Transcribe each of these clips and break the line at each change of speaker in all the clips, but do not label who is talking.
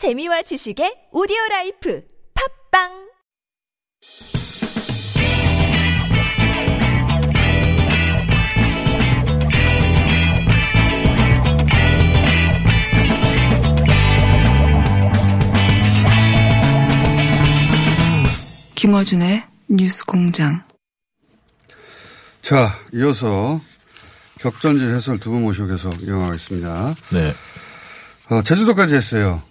재미와 지식의 오디오 라이프 팟빵
김어준의 뉴스 공장.
자, 이어서 격전지 해설 두 분 모시고 계속 이어가겠습니다.
네.
어, 제주도까지 했어요.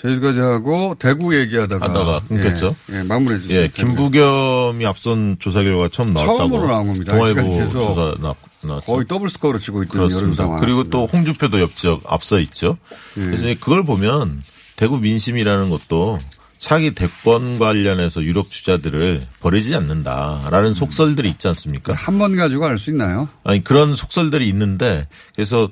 제주도까지 하고 대구 얘기하다가
하다가 끊겼죠.
예, 예, 마무리해 주세요.
예, 김부겸이 앞선 조사 결과 처음 나왔다고.
처음으로 나온 겁니다.
동아일보 조사 나, 나왔죠.
거의 더블 스코어로 치고 있던
그렇습니다. 그리고 또 홍준표도 옆지역 앞서 있죠.
예.
그래서 그걸 보면 대구 민심이라는 것도 차기 대권 관련해서 유력 주자들을 버리지 않는다라는 속설들이 있지 않습니까?
한 번 가지고 알 수 있나요?
아니 그런 속설들이 있는데 그래서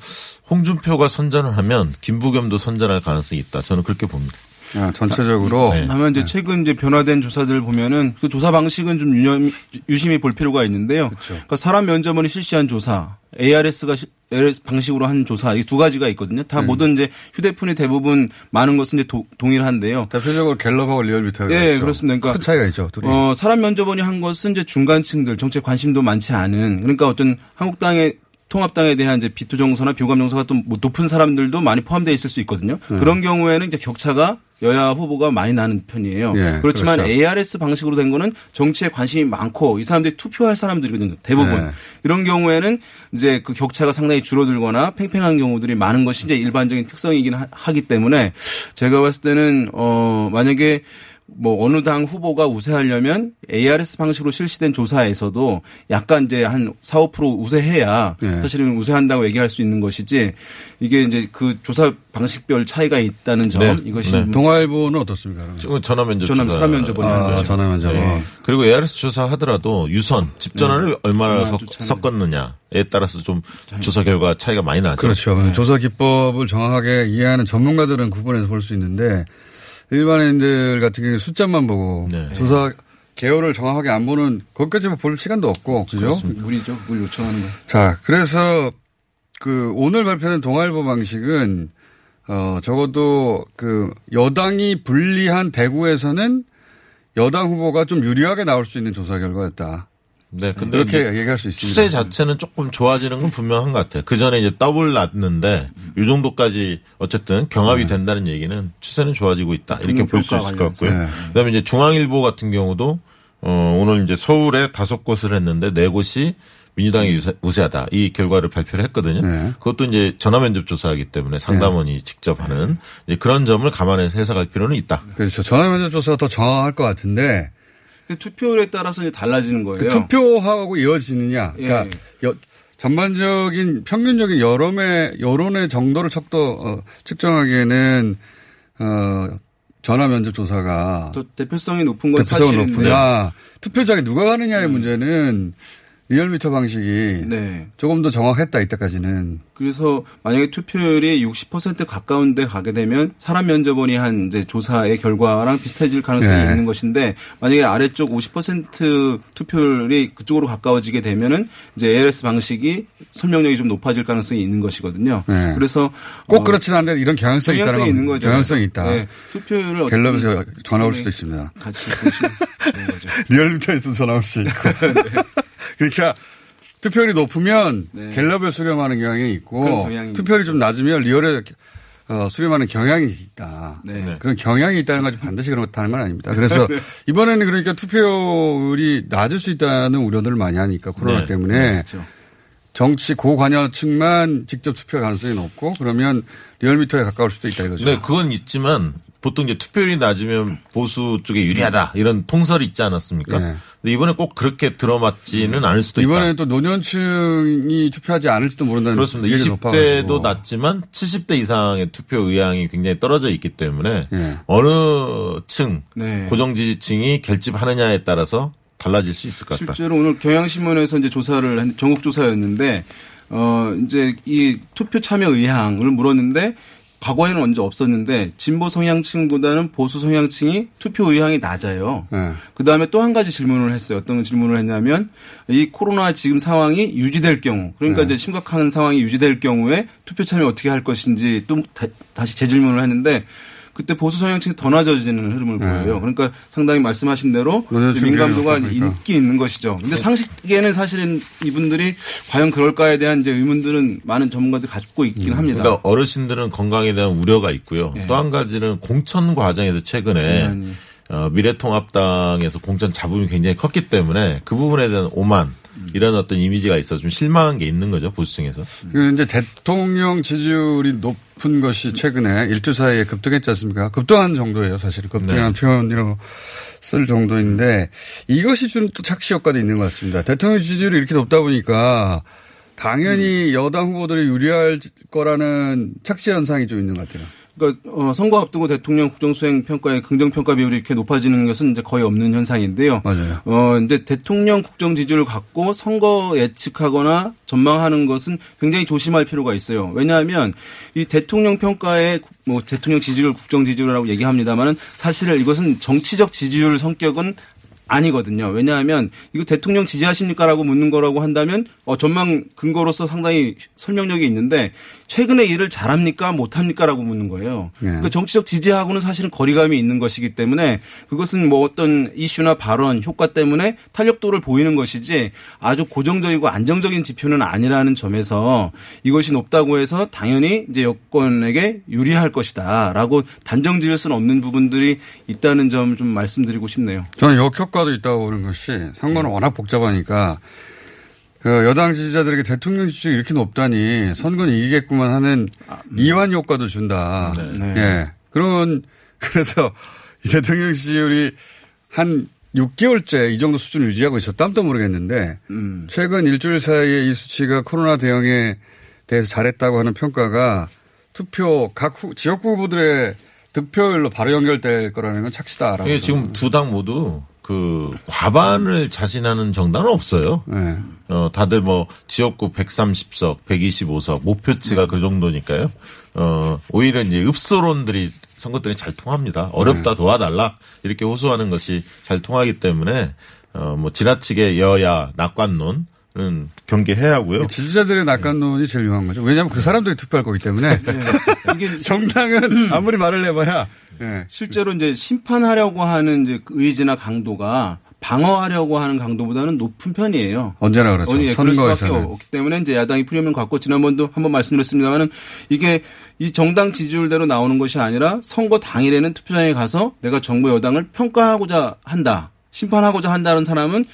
홍준표가 선전을 하면 김부겸도 선전할 가능성이 있다. 저는 그렇게 봅니다.
아, 전체적으로
네.
다만 이제 최근 이제 변화된 조사들 보면은 그 조사 방식은 좀 유념, 유심히 볼 필요가 있는데요. 그러니까 사람 면접원이 실시한 조사, ARS가 시- ARS 방식으로 한 조사 이 두 가지가 있거든요. 다 모든 이제 휴대폰이 대부분 많은 것은 이제 도- 동일한데요.
대표적으로 갤럽하고 리얼미터가
예,
있죠.
그렇습니다. 그러니까
큰 차이가 있죠. 둘이.
어, 사람 면접원이 한 것은 이제 중간층들 정치에 관심도 많지 않은 그러니까 어떤 한국당의 통합당에 대한 이제 비토 정서나 비호감 정서가 좀 높은 사람들도 많이 포함되어 있을 수 있거든요.
네.
그런 경우에는 이제 격차가 여야 후보가 많이 나는 편이에요.
예,
그렇지만
그렇죠.
ARS 방식으로 된 거는 정치에 관심이 많고 이 사람들이 투표할 사람들이거든요. 대부분.
네.
이런 경우에는 이제 그 격차가 상당히 줄어들거나 팽팽한 경우들이 많은 것이 이제 일반적인 특성이긴 하- 하기 때문에 제가 봤을 때는 어 만약에 뭐 어느 당 후보가 우세하려면 ARS 방식으로 실시된 조사에서도 약간 이제 한 4, 5% 우세해야
네.
사실은 우세한다고 얘기할 수 있는 것이지 이게 이제 그 조사 방식별 차이가 있다는 점
네.
이것이
네.
동아일보는 어떻습니까?
전화 면접
전화
조사.
사람 하는
아,
거죠.
전화 면접.
네. 그리고 ARS 조사 하더라도 유선 집 전화를 얼마나 섞. 섞었느냐에 따라서 좀 조사 결과 차이가 많이 나죠.
그렇죠. 조사 기법을 정확하게 이해하는 전문가들은 구분해서 볼 수 있는데 일반인들 같은 경우는 숫자만 보고
네.
조사 개요를 정확하게 안 보는 거기까지 볼 시간도 없고 그죠?
무리죠. 그걸 요청하는 거.
자, 그래서 그 오늘 발표된 동아일보 방식은 어 적어도 그 여당이 불리한 대구에서는 여당 후보가 좀 유리하게 나올 수 있는 조사 결과였다.
네, 근데
이렇게 얘기할 수 있습니다.
추세 자체는 조금 좋아지는 건 분명한 것 같아요. 그 전에 이제 더블 났는데 이 정도까지 어쨌든 경합이
네.
된다는 얘기는 추세는 좋아지고 있다 이렇게 볼 수 있을 것 같고요.
네.
그다음에 이제 중앙일보 같은 경우도 어 오늘 이제 서울에 다섯 곳을 했는데 네 곳이 민주당이 유세, 우세하다 이 결과를 발표를 했거든요.
네.
그것도 이제 전화 면접 조사하기 때문에 상담원이 직접 하는 이제 그런 점을 감안해서 해석할 필요는 있다.
그렇죠. 전화 면접 조사가 더 정확할 것 같은데
투표율에 따라서 이제 달라지는 거예요.
그 투표하고 이어지느냐. 그러니까
예.
여- 전반적인 평균적인 여론의 여론의 정도를 척도 어, 측정하기에는 어, 전화 면접 조사가
더 대표성이 높은 건
대표성은
사실인데.
높으나 투표장에 누가 가느냐의 문제는 리얼미터 방식이
네.
조금 더 정확했다 이때까지는
그래서 만약에 투표율이 60% 가까운 데 가게 되면 사람 면접원이 한 이제 조사의 결과랑 비슷해질 가능성이
네.
있는 것인데 만약에 아래쪽 50% 투표율이 그쪽으로 가까워지게 되면은 이제 ARS 방식이 설명력이 좀 높아질 가능성이 있는 것이거든요.
네.
그래서
꼭
어,
그렇지는 않은데 이런 경향성이 있다는
경향성이 있는 거죠.
경향성이 있다.
네. 투표율을
갤럽에서 전화 올 수도 있습니다.
같이 보시면 되는 거죠.
리얼미터에서 전화 올 수 있고. 그러니까 투표율이 높으면
네.
갤럽에 수렴하는 경향이 있고
경향이
투표율이 좀 낮으면 리얼에 어, 수렴하는 경향이 있다.
네.
그런 경향이 있다는 건 반드시 그렇다는 건 아닙니다. 그래서 이번에는 그러니까 투표율이 낮을 수 있다는 우려들을 많이 하니까 코로나
네.
때문에
그렇죠.
정치 고관여층만 직접 투표 가능성이 높고 그러면 리얼미터에 가까울 수도 있다 이거죠.
네, 그건 있지만 보통 이제 투표율이 낮으면 보수 쪽에 유리하다 이런 통설이 있지 않았습니까?
네.
근데 이번에 꼭 그렇게 들어맞지는 않을 수도 있다.
또 노년층이 투표하지 않을지도 모른다는
그렇습니다.
얘기가
20대도
높아가지고.
낮지만 70대 이상의 투표 의향이 굉장히 떨어져 있기 때문에
네.
어느 층
네.
고정 지지층이 결집하느냐에 따라서 달라질 수 있을 것 같다.
실제로 오늘 경향신문에서 이제 조사를 한 전국 조사였는데 어 이제 이 투표 참여 의향을 물었는데 과거에는 언제 없었는데 진보 성향층보다는 보수 성향층이 투표 의향이 낮아요.
네.
그 다음에 또 한 가지 질문을 했어요. 어떤 질문을 했냐면 이 코로나 지금 상황이 유지될 경우 그러니까 이제 심각한 상황이 유지될 경우에 투표 참여 어떻게 할 것인지 또 다, 시 재질문을 했는데 그때 보수 성향층이 더 낮아지는 흐름을 보여요. 그러니까 상당히 말씀하신 대로
중계를
민감도가. 있긴 있는 것이죠. 근데 상식에는 사실은 이분들이 과연 그럴까에 대한 이제 의문들은 많은 전문가들이 갖고 있긴 합니다.
그러니까 어르신들은 건강에 대한 우려가 있고요.
예.
또한 가지는 공천 과정에서 최근에
네.
어, 미래통합당에서 공천 잡음이 굉장히 컸기 때문에 그 부분에 대한 오만 이런 어떤 이미지가 있어서 좀 실망한 게 있는 거죠 보수층에서.
그 이제 대통령 지지율이 높은 것이 최근에 일주 사이에 급등했지 않습니까? 급등한 정도예요, 사실. 급등한 표현이라고 쓸 정도인데 이것이 주는 또 착시 효과도 있는 것 같습니다. 대통령 지지율이 이렇게 높다 보니까 당연히 여당 후보들이 유리할 거라는 착시 현상이 좀 있는 것 같아요.
그러니까 어, 선거 앞두고 대통령 국정수행 평가의 긍정 평가 비율이 이렇게 높아지는 것은 이제 거의 없는 현상인데요.
맞아요.
어 이제 대통령 국정 지지를 갖고 선거 예측하거나 전망하는 것은 굉장히 조심할 필요가 있어요. 왜냐하면 이 대통령 평가에 국- 뭐 대통령 지지율 국정 지지율이라고 얘기합니다만은 사실 이것은 정치적 지지율 성격은 아니거든요. 왜냐하면 이거 대통령 지지하십니까라고 묻는 거라고 한다면 어, 전망 근거로서 상당히 설명력이 있는데 최근에 일을 잘합니까 못합니까라고 묻는 거예요.
네.
그러니까 정치적 지지하고는 사실은 거리감이 있는 것이기 때문에 그것은 뭐 어떤 이슈나 발언 효과 때문에 탄력도를 보이는 것이지 아주 고정적이고 안정적인 지표는 아니라는 점에서 이것이 높다고 해서 당연히 이제 여권에게 유리할 것이다라고 단정 지을 수는 없는 부분들이 있다는 점 좀 말씀드리고 싶네요.
저는 역효과도 있다고 보는 것이 선거는 워낙 복잡하니까 그 여당 지지자들에게 대통령 지지율이 이렇게 높다니 선거는 이기겠구만 하는 이완 효과도 준다.
네.
예. 그런 그래서 이 대통령 지지율이 한 6개월째 이 정도 수준을 유지하고 있었다면 또 모르겠는데
음.
최근 일주일 사이에 이 수치가 코로나 대응에 대해서 잘했다고 하는 평가가 투표 각 후, 지역구 후보들의 득표율로 바로 연결될 거라는 건 착시다라고.
이게 지금 두 당 모두 그 과반을 자신하는 정당은 없어요.
네.
어, 다들 뭐 지역구 130석, 125석, 목표치가 그 정도니까요. 어, 오히려 이제 읍소론들이 선거들이 잘 통합니다. 어렵다 도와달라 이렇게 호소하는 것이 잘 통하기 때문에 어, 뭐 지나치게 여야 낙관론 은 경계해야 하고요.
지지자들의 낙관론이 제일 유명한 거죠. 왜냐하면 그 사람들이 투표할 거기 때문에
이게
정당은 아무리 말을 해봐야 예.
실제로 이제 심판하려고 하는 이제 그 의지나 강도가 방어하려고 하는 강도보다는 높은 편이에요.
언제나 그렇죠.
아니, 예, 그럴 수밖에
선거에서는.
없기 때문에 이제 야당이 프리미엄을 갖고 지난번도 한번 말씀드렸습니다만은 이게 이 정당 지지율대로 나오는 것이 아니라 선거 당일에는 투표장에 가서 내가 정부 여당을 평가하고자 한다. 심판하고자 한다는 사람은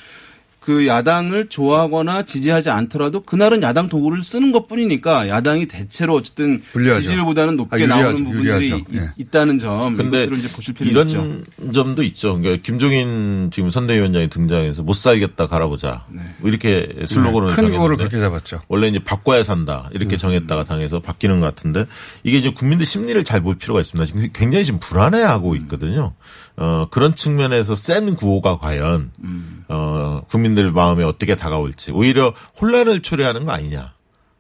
그 야당을 좋아하거나 지지하지 않더라도 그날은 야당 도구를 쓰는 것 뿐이니까 야당이 대체로 어쨌든
불리하죠.
지지율보다는 높게
아, 유리하죠.
나오는 부분들이
유리하죠.
있-
예.
있다는 점
근데
이것들을 이제 보실 필요
이런
있죠.
점도 있죠. 그러니까 김종인 지금 선대위원장이 등장해서 못 살겠다 갈아보자. 뭐 이렇게 슬로건을
네. 큰
정했는데
그렇게 잡았죠.
원래 이제 바꿔야 산다 이렇게 정했다가 당에서 바뀌는 것 같은데 이게 이제 국민들 심리를 잘 볼 필요가 있습니다. 지금 굉장히 지금 불안해하고 있거든요. 어 그런 측면에서 센 구호가 과연 어 국민들 마음에 어떻게 다가올지 오히려 혼란을 초래하는 거 아니냐.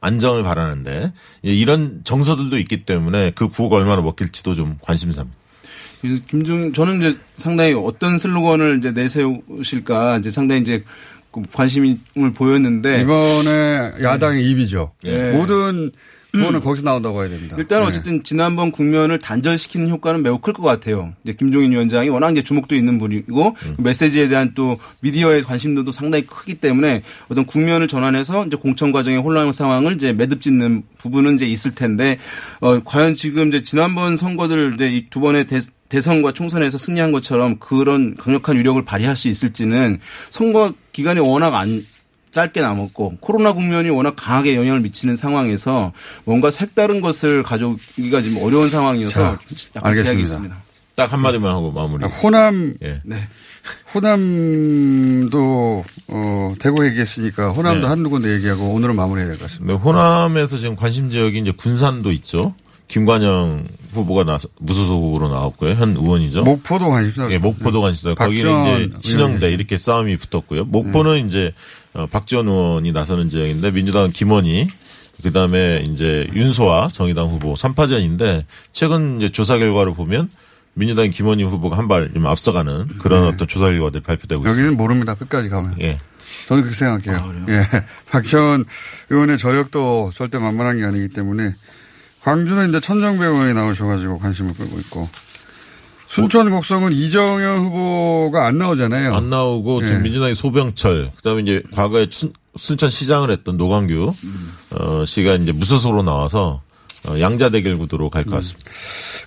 안정을 바라는데 예, 이런 정서들도 있기 때문에 그 구호가 얼마나 먹힐지도 좀 관심사입니다.
김종 저는 이제 상당히 어떤 슬로건을 이제 내세우실까 이제 상당히 이제 그 관심을 보였는데
이번에 야당의 입이죠.
예.
모든 구호는 거기서 나온다고 해야 됩니다.
일단
예.
어쨌든 지난번 국면을 단절시키는 효과는 매우 클 것 같아요. 이제 김종인 위원장이 워낙 이제 주목도 있는 분이고 메시지에 대한 또 미디어의 관심도도 상당히 크기 때문에 어떤 국면을 전환해서 이제 공천 과정의 혼란 상황을 이제 매듭짓는 부분은 이제 있을 텐데 어 과연 지금 이제 지난번 선거들 이제 이 두 번의 대, 대선과 총선에서 승리한 것처럼 그런 강력한 위력을 발휘할 수 있을지는 선거 기간이 워낙 안 짧게 남았고 코로나 국면이 워낙 강하게 영향을 미치는 상황에서 뭔가 색다른 것을 가져오기가 지금 어려운 상황이어서
자,
약간
알겠습니다.
제약이 있습니다.
딱 한마디만 하고 마무리.
호남
예.
네.
호남도 어, 대구 얘기했으니까 호남도
네.
한두 군데 얘기하고 오늘은 마무리해야 될 것 같습니다.
네, 호남에서 지금 관심 지역이 이제 군산도 있죠. 김관영 후보가 나 무소속 후보로 나왔고요. 현 의원이죠.
목포도 관심사.
예, 목포도 관심사. 거기는 이제 신영대. 이렇게 싸움이 붙었고요. 목포는 이제 어, 박지원 의원이 나서는 지역인데 민주당 김원희 그 다음에 이제 윤소아 정의당 후보 3파전인데 최근 이제 조사 결과를 보면 민주당 김원희 후보가 한 발 좀 앞서가는 그런 어떤 조사 결과들이 발표되고 있습니다.
여기는 모릅니다. 끝까지 가면.
예.
저는 그렇게 생각해요. 예. 박지원 의원의 저력도 절대 만만한 게 아니기 때문에 광주는 이제 천정배 의원이 나오셔가지고 관심을 끌고 있고 순천 곡성은 이정현 후보가 안 나오잖아요.
안 나오고
예.
지금 민주당의 소병철 그다음에 이제 과거에 춘, 순천 시장을 했던 노광규 어, 씨가 이제 무소속으로 나와서 어, 양자 대결 구도로 갈 것 같습니다.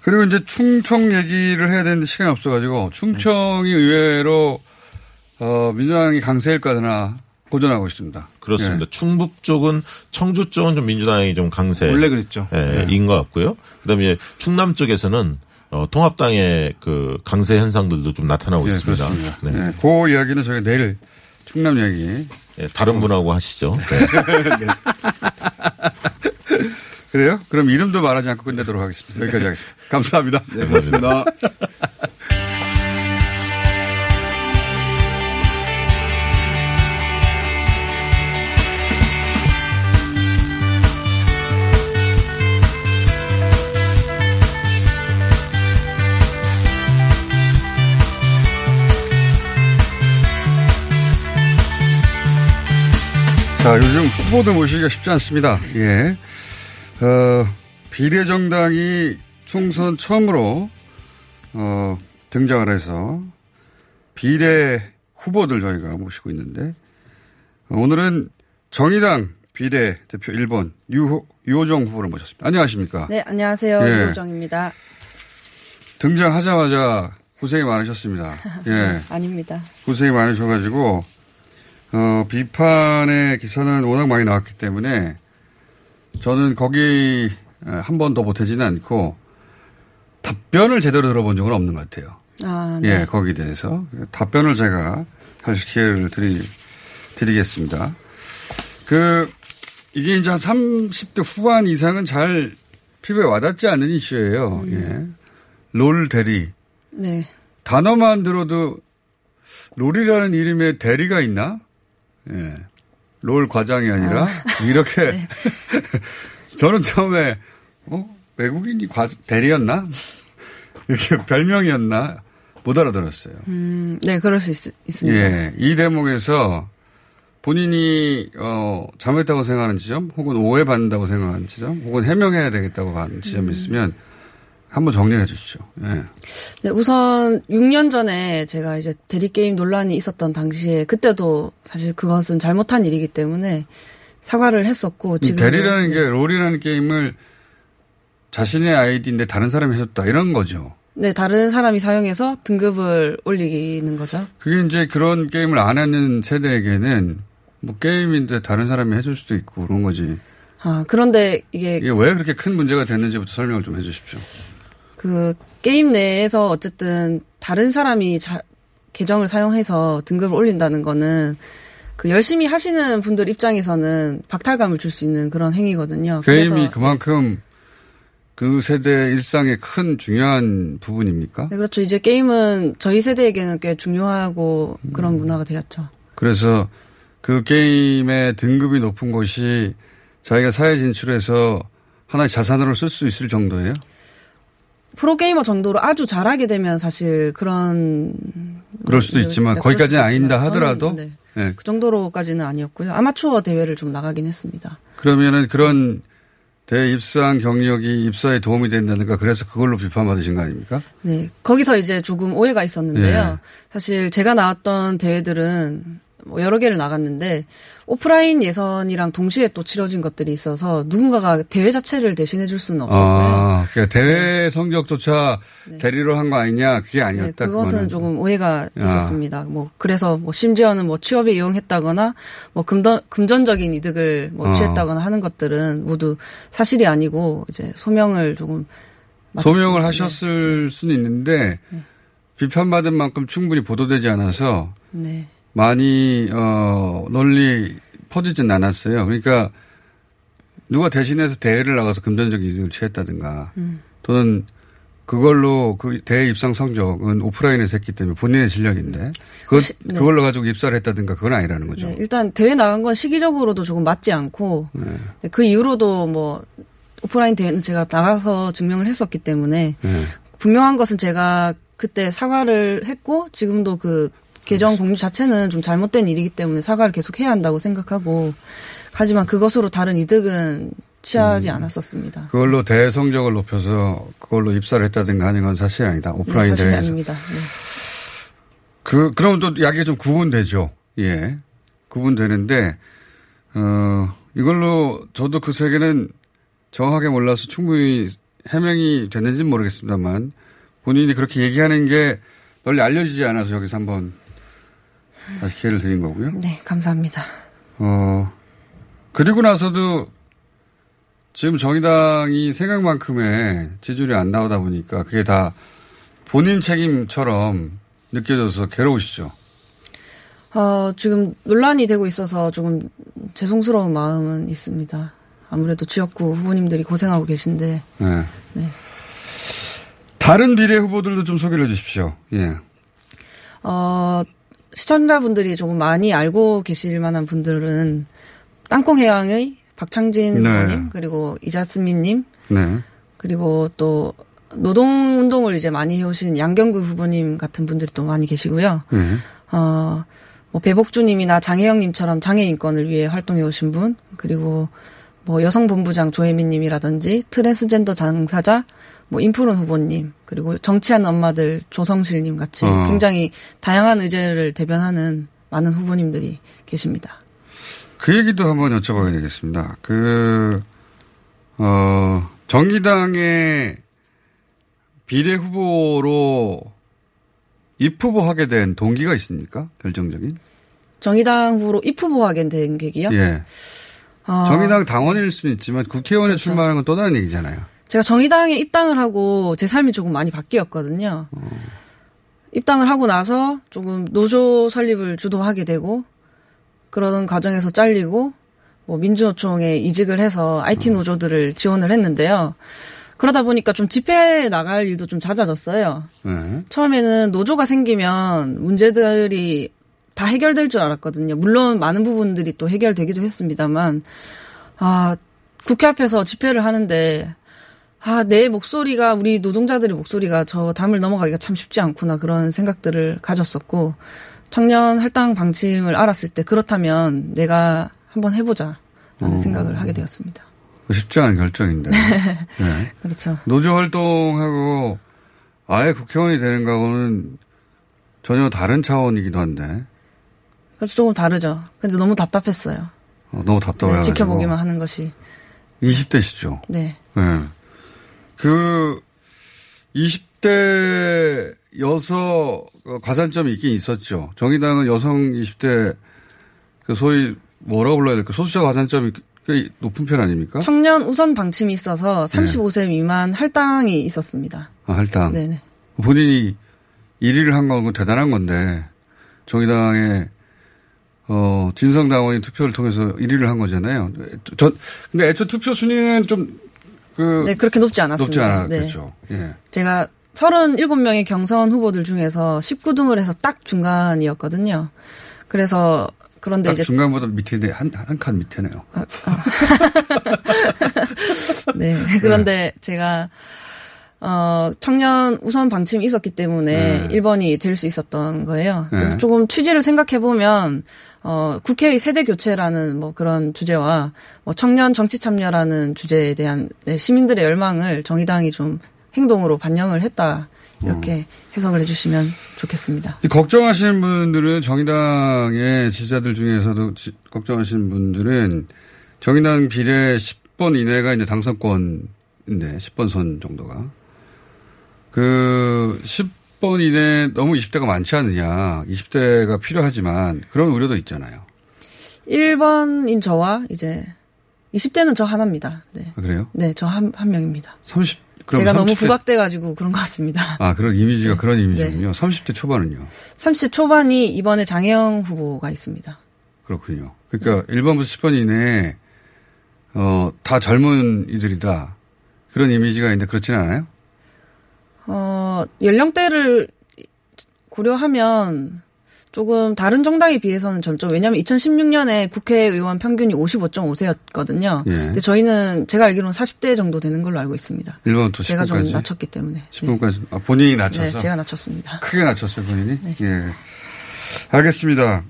그리고 이제 충청 얘기를 해야 되는데 시간이 없어가지고 충청이 의외로 어, 민주당이 강세일 거나 고전하고 있습니다.
그렇습니다.
예.
충북 쪽은 청주 쪽은 좀 민주당이 좀 강세
원래 그랬죠.
예,
네.
인것 같고요. 그다음에 충남 쪽에서는 어, 통합당의 그 강세 현상들도 좀 나타나고
예,
있습니다.
그렇습니다.
네.
예, 그 이야기는 저희가 내일 충남 이야기.
예, 다른 분하고 하시죠. 네.
그래요? 그럼 이름도 말하지 않고 끝내도록 하겠습니다. 여기까지 하겠습니다. 감사합니다.
네, 고맙습니다.
자, 요즘 후보들 모시기가 쉽지 않습니다. 예. 어, 비례정당이 총선 처음으로, 어, 등장을 해서 비례 후보들 저희가 모시고 있는데, 어, 오늘은 정의당 비례 대표 1번 유, 유호정 후보를 모셨습니다. 안녕하십니까?
네, 안녕하세요.
예.
유호정입니다.
등장하자마자 고생이 많으셨습니다. 예.
아닙니다.
고생이 많으셔가지고 어, 비판의 기사는 워낙 많이 나왔기 때문에 저는 거기 한 번 더 보태지는 않고 답변을 제대로 들어본 적은 없는 것 같아요.
아, 네.
예, 거기에 대해서 답변을 제가 사실 기회를 드리, 드리겠습니다. 그 이게 이제 한 30대 후반 이상은 잘 피부에 와닿지 않는 이슈예요. 예. 롤 대리.
네.
단어만 들어도 롤이라는 이름에 대리가 있나? 예. 롤 과장이 아니라 이렇게
네.
저는 처음에 어 외국인이 과, 대리였나? 이렇게 별명이었나? 못 알아들었어요.
음, 네, 그럴 수 있, 있습니다.
예. 이 대목에서 본인이 어 잘못했다고 생각하는 지점 혹은 오해받는다고 생각하는 지점 혹은 해명해야 되겠다고 하는 지점이 있으면 한번 정리해 주시죠. 예.
네, 우선 6년 전에 제가 이제 대리게임 논란이 있었던 당시에 그때도 사실 그것은 잘못한 일이기 때문에 사과를 했었고 지금
음, 대리라는 게 롤이라는 게임을 자신의 아이디인데 다른 사람이 해줬다 이런 거죠.
네, 다른 사람이 사용해서 등급을 올리는 거죠.
그게 이제 그런 게임을 안 하는 세대에게는 뭐 게임인데 다른 사람이 해줄 수도 있고 그런 거지.
아, 그런데 이게
이게 왜 그렇게 큰 문제가 됐는지부터 설명을 좀 해주십시오.
그 게임 내에서 어쨌든 다른 사람이 자, 계정을 사용해서 등급을 올린다는 거는 그 열심히 하시는 분들 입장에서는 박탈감을 줄 수 있는 그런 행위거든요.
게임이
그래서-
그만큼 그 세대 일상의 큰 중요한 부분입니까?
네, 그렇죠. 이제 게임은 저희 세대에게는 꽤 중요하고
음.
그런 문화가 되었죠.
그래서 그 게임의 등급이 높은 곳이 자기가 사회 진출해서 하나의 자산으로 쓸 수 있을 정도예요?
프로게이머 정도로 아주 잘하게 되면 사실 그런
그럴 수도
네,
있지만
네,
거기까지는 아닌다
있지만
하더라도
저는, 네,
네.
그 정도로까지는 아니었고요. 아마추어 대회를 좀 나가긴 했습니다.
그러면은 그런 대입상 경력이 입사에 도움이 된다든가 그래서 그걸로 비판받으신 거 아닙니까?
네. 거기서 이제 조금 오해가 있었는데요.
네.
사실 제가 나왔던 대회들은 뭐 여러 개를 나갔는데 오프라인 예선이랑 동시에 또 치러진 것들이 있어서 누군가가 대회 자체를 대신해 줄 수는 없었고요.
아, 그러니까 대회 성적조차 대리로 한 거 아니냐 그게
네,
아니었다.
그것은
그거는.
조금 오해가
아.
있었습니다. 뭐 그래서 뭐 심지어는 뭐 취업에 이용했다거나 뭐 금전 금전적인 이득을 뭐
어.
취했다거나 하는 것들은 모두 사실이 아니고 이제 소명을 조금
소명을
맞췄습니다.
하셨을 수는 있는데 비판받은 만큼 충분히 보도되지 않아서
네.
많이 어 널리 퍼지진 않았어요. 그러니까 누가 대신해서 대회를 나가서 금전적인 이득을 취했다든가
음.
또는 그걸로 그 대회 입상 성적은 오프라인에서 했기 때문에 본인의 실력인데 그
시- 네.
그걸로 가지고 입사를 했다든가 그건 아니라는 거죠.
네, 일단 대회 나간 건 시기적으로도 조금 맞지 않고
네.
네, 그 이후로도 뭐 오프라인 대회는 제가 나가서 증명을 했었기 때문에
네.
분명한 것은 제가 그때 사과를 했고 지금도 그 계정 공유 자체는 좀 잘못된 일이기 때문에 사과를 계속 해야 한다고 생각하고 하지만 그것으로 다른 이득은 취하지 않았었습니다.
그걸로 대성적을 높여서 그걸로 입사를 했다든가 하는 건 사실이 아니다.
네,
오프라인
사실이
대회에서.
아닙니다. 네.
그, 그럼 또 이야기가 좀 구분되죠. 예. 구분되는데, 어, 이걸로 저도 그 세계는 정확하게 몰라서 충분히 해명이 됐는지는 모르겠습니다만 본인이 그렇게 얘기하는 게 널리 알려지지 않아서 여기서 한번 다시 기회를 드린 거고요.
네, 감사합니다.
어, 그리고 나서도 지금 정의당이 생각만큼의 지지율이 안 나오다 보니까 그게 다 본인 책임처럼 느껴져서 괴로우시죠.
어, 지금 논란이 되고 있어서 조금 죄송스러운 마음은 있습니다. 아무래도 지역구 후보님들이 고생하고 계신데
네.
네.
다른 비례 후보들도 좀 소개를 해 주십시오. 예.
어, 시청자분들이 조금 많이 알고 계실 만한 분들은 땅콩 해양의 박창진
네.
후보님 그리고 이자스민님
네.
그리고 또 노동 운동을 이제 많이 해오신 양경규 후보님 같은 분들이 또 많이 계시고요.
네.
어, 뭐 배복주님이나 장혜영님처럼 장애 인권을 위해 활동해 오신 분, 그리고 뭐 여성본부장 조혜민님이라든지 트랜스젠더 당사자, 뭐 임푸른 후보님, 그리고 정치하는 엄마들 조성실님 같이
어.
굉장히 다양한 의제를 대변하는 많은 후보님들이 계십니다.
그 얘기도 한번 여쭤봐야 되겠습니다. 그, 어, 정의당의 비례 후보로 입후보하게 된 동기가 있습니까? 결정적인?
정의당 후보로 입후보하게 된 계기요?
예.
어,
정의당 당원일 수는 있지만 국회의원에
그렇죠.
출마하는 건 또 다른 얘기잖아요.
제가 정의당에 입당을 하고 제 삶이 조금 많이 바뀌었거든요. 입당을 하고 나서 조금 노조 설립을 주도하게 되고 그러던 과정에서 잘리고 뭐 민주노총에 이직을 해서 IT 노조들을 지원을 했는데요. 그러다 보니까 좀 집회에 나갈 일도 좀 잦아졌어요.
네.
처음에는 노조가 생기면 문제들이 다 해결될 줄 알았거든요. 물론 많은 부분들이 또 해결되기도 했습니다만, 아, 국회 앞에서 집회를 하는데, 아, 내 목소리가, 우리 노동자들의 목소리가 저 담을 넘어가기가 참 쉽지 않구나, 그런 생각들을 가졌었고, 청년 할당 방침을 알았을 때, 그렇다면 내가 한번 해보자, 라는 생각을 하게 되었습니다.
쉽지 않은 결정인데. 네.
그렇죠.
노조 활동하고 아예 국회의원이 되는 거하고는 전혀 다른 차원이기도 한데
그래서 조금 다르죠. 근데 너무 답답했어요.
어, 너무
네,
답답해가지고
지켜보기만 하는 것이.
20대시죠.
네.
네. 그 20대 여서 가산점이 있긴 있었죠. 정의당은 여성 20대 그 소위 뭐라고 불러야 될까 소수자 가산점이 꽤 높은 편 아닙니까?
청년 우선 방침이 있어서 35세 미만 할당이 있었습니다.
아, 할당.
네네.
본인이 1위를 한 건 대단한 건데 정의당의 어 진성 당원이 투표를 통해서 1위를 한 거잖아요. 전 근데 애초 투표 순위는 좀 그
네, 그렇게 높지 않았습니다.
높지 않았겠죠.
네.
그렇죠. 예.
제가 37명의 경선 후보들 중에서 19등을 해서 딱 중간이었거든요. 그래서 그런데
딱
이제
중간보다 밑에 한한 칸 밑에네요.
네. 그런데 제가 어 청년 우선 방침이 있었기 때문에
네.
1번이 될 수 있었던 거예요.
네.
조금 취지를 생각해 보면 어 국회의 세대 교체라는 뭐 그런 주제와 뭐 청년 정치 참여라는 주제에 대한 네, 시민들의 열망을 정의당이 좀 행동으로 반영을 했다. 이렇게 해석을 해주시면 좋겠습니다.
걱정하시는 분들은 정의당의 지지자들 중에서도 지- 걱정하시는 분들은 정의당 비례 10번 이내가 이제 당선권인데 10번 선 정도가 그 10번 이내 너무 20대가 많지 않느냐 20대가 필요하지만 그런 우려도 있잖아요.
1번인 저와 이제 20대는 저 하나입니다. 네.
아, 그래요?
네, 저 한, 한 명입니다.
30 그럼
제가 너무
30대
부각돼가지고 그런 것 같습니다.
아 그런 이미지가
네.
그런 이미지군요. 30대 초반은요.
30 초반이 이번에 장혜영 후보가 있습니다.
그렇군요. 그러니까 1번부터 10번 이내에 어, 다 젊은 이들이다. 그런 이미지가 있는데 그렇지는 않아요?
어, 연령대를 고려하면 조금 다른 정당에 비해서는 젊죠. 왜냐하면 2016년에 국회의원 평균이 55.5세였거든요.
예.
근데 저희는 제가 알기로는 40대 정도 되는 걸로 알고 있습니다.
1번부터
제가 좀
10번까지.
낮췄기 때문에. 네.
10번까지. 아, 본인이 낮춰서?
네, 제가 낮췄습니다.
크게 낮췄어요, 본인이? 예. 알겠습니다.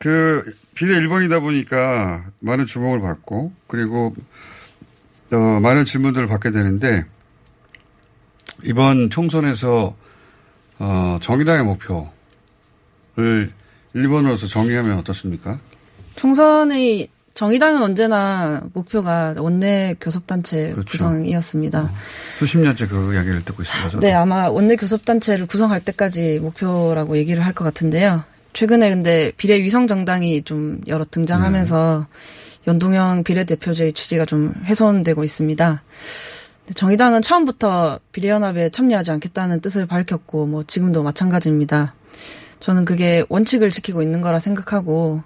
그, 비례 1번이다 보니까 많은 주목을 받고, 그리고 어, 많은 질문들을 받게 되는데 이번 총선에서 어, 정의당의 목표를 1번으로서 정의하면 어떻습니까?
총선의 정의당은 언제나 목표가 원내 교섭단체
그렇죠.
구성이었습니다.
수십 년째 그 이야기를 듣고 있습니다.
네, 아마 원내 교섭단체를 구성할 때까지 목표라고 얘기를 할 것 같은데요. 최근에 근데 비례 위성 정당이 좀 여러 등장하면서 연동형 비례대표제의 취지가 좀 훼손되고 있습니다. 네, 정의당은 처음부터 비례연합에 참여하지 않겠다는 뜻을 밝혔고, 뭐 지금도 마찬가지입니다. 저는 그게 원칙을 지키고 있는 거라 생각하고,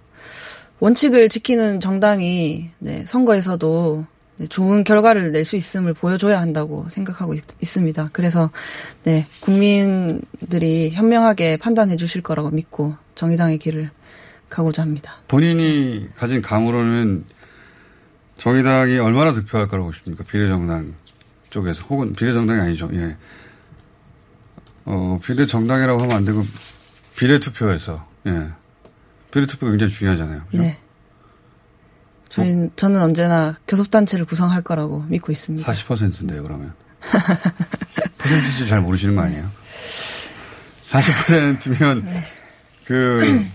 원칙을 지키는 정당이 네, 선거에서도 네, 좋은 결과를 낼 수 있음을 보여줘야 한다고 생각하고 있, 습니다 그래서 네 국민들이 현명하게 판단해 주실 거라고 믿고 정의당의 길을 가고자 합니다.
본인이 가진 감으로는 정의당이 얼마나 득표할 거라고 보십니까? 비례정당 쪽에서 혹은 비례정당이 아니죠. 예. 어, 비례정당이라고 하면 안 되고 비례투표에서 예. 비례투표 굉장히 중요하잖아요. 그죠?
네. 저희 저는 언제나 교섭단체를 구성할 거라고 믿고 있습니다.
40%인데요, 그러면. 퍼센티지 잘 모르시는 거 아니에요? 40%면, 그,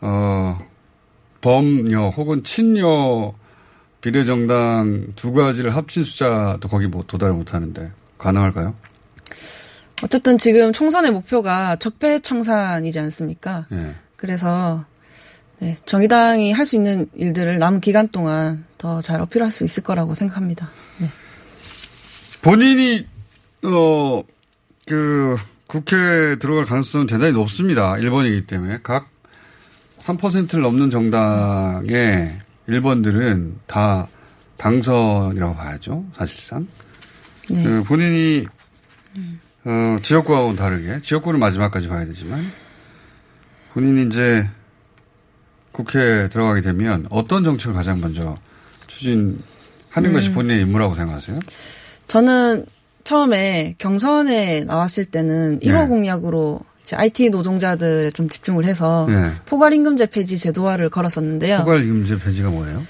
어, 범여 혹은 친여 비례정당 두 가지를 합친 숫자도 거기 뭐 도달을 못 하는데, 가능할까요?
어쨌든 지금 총선의 목표가 적폐 청산이지 않습니까?
예.
그래서 네, 정의당이 할 수 있는 일들을 남은 기간 동안 더 잘 어필할 수 있을 거라고 생각합니다. 네.
본인이, 어, 그, 국회에 들어갈 가능성은 대단히 높습니다. 1번이기 때문에. 각 3%를 넘는 정당의 1번들은 다 당선이라고 봐야죠. 사실상.
네.
그 본인이, 어, 지역구하고는 다르게, 지역구는 마지막까지 봐야 되지만, 본인이 이제 국회에 들어가게 되면 어떤 정책을 가장 먼저 추진하는 것이 본인의 임무라고 생각하세요?
저는 처음에 경선에 나왔을 때는
네.
1호 공약으로 이제 IT 노동자들에 좀 집중을 해서
네.
포괄임금제 폐지 제도화를 걸었었는데요.
포괄임금제 폐지가 뭐예요?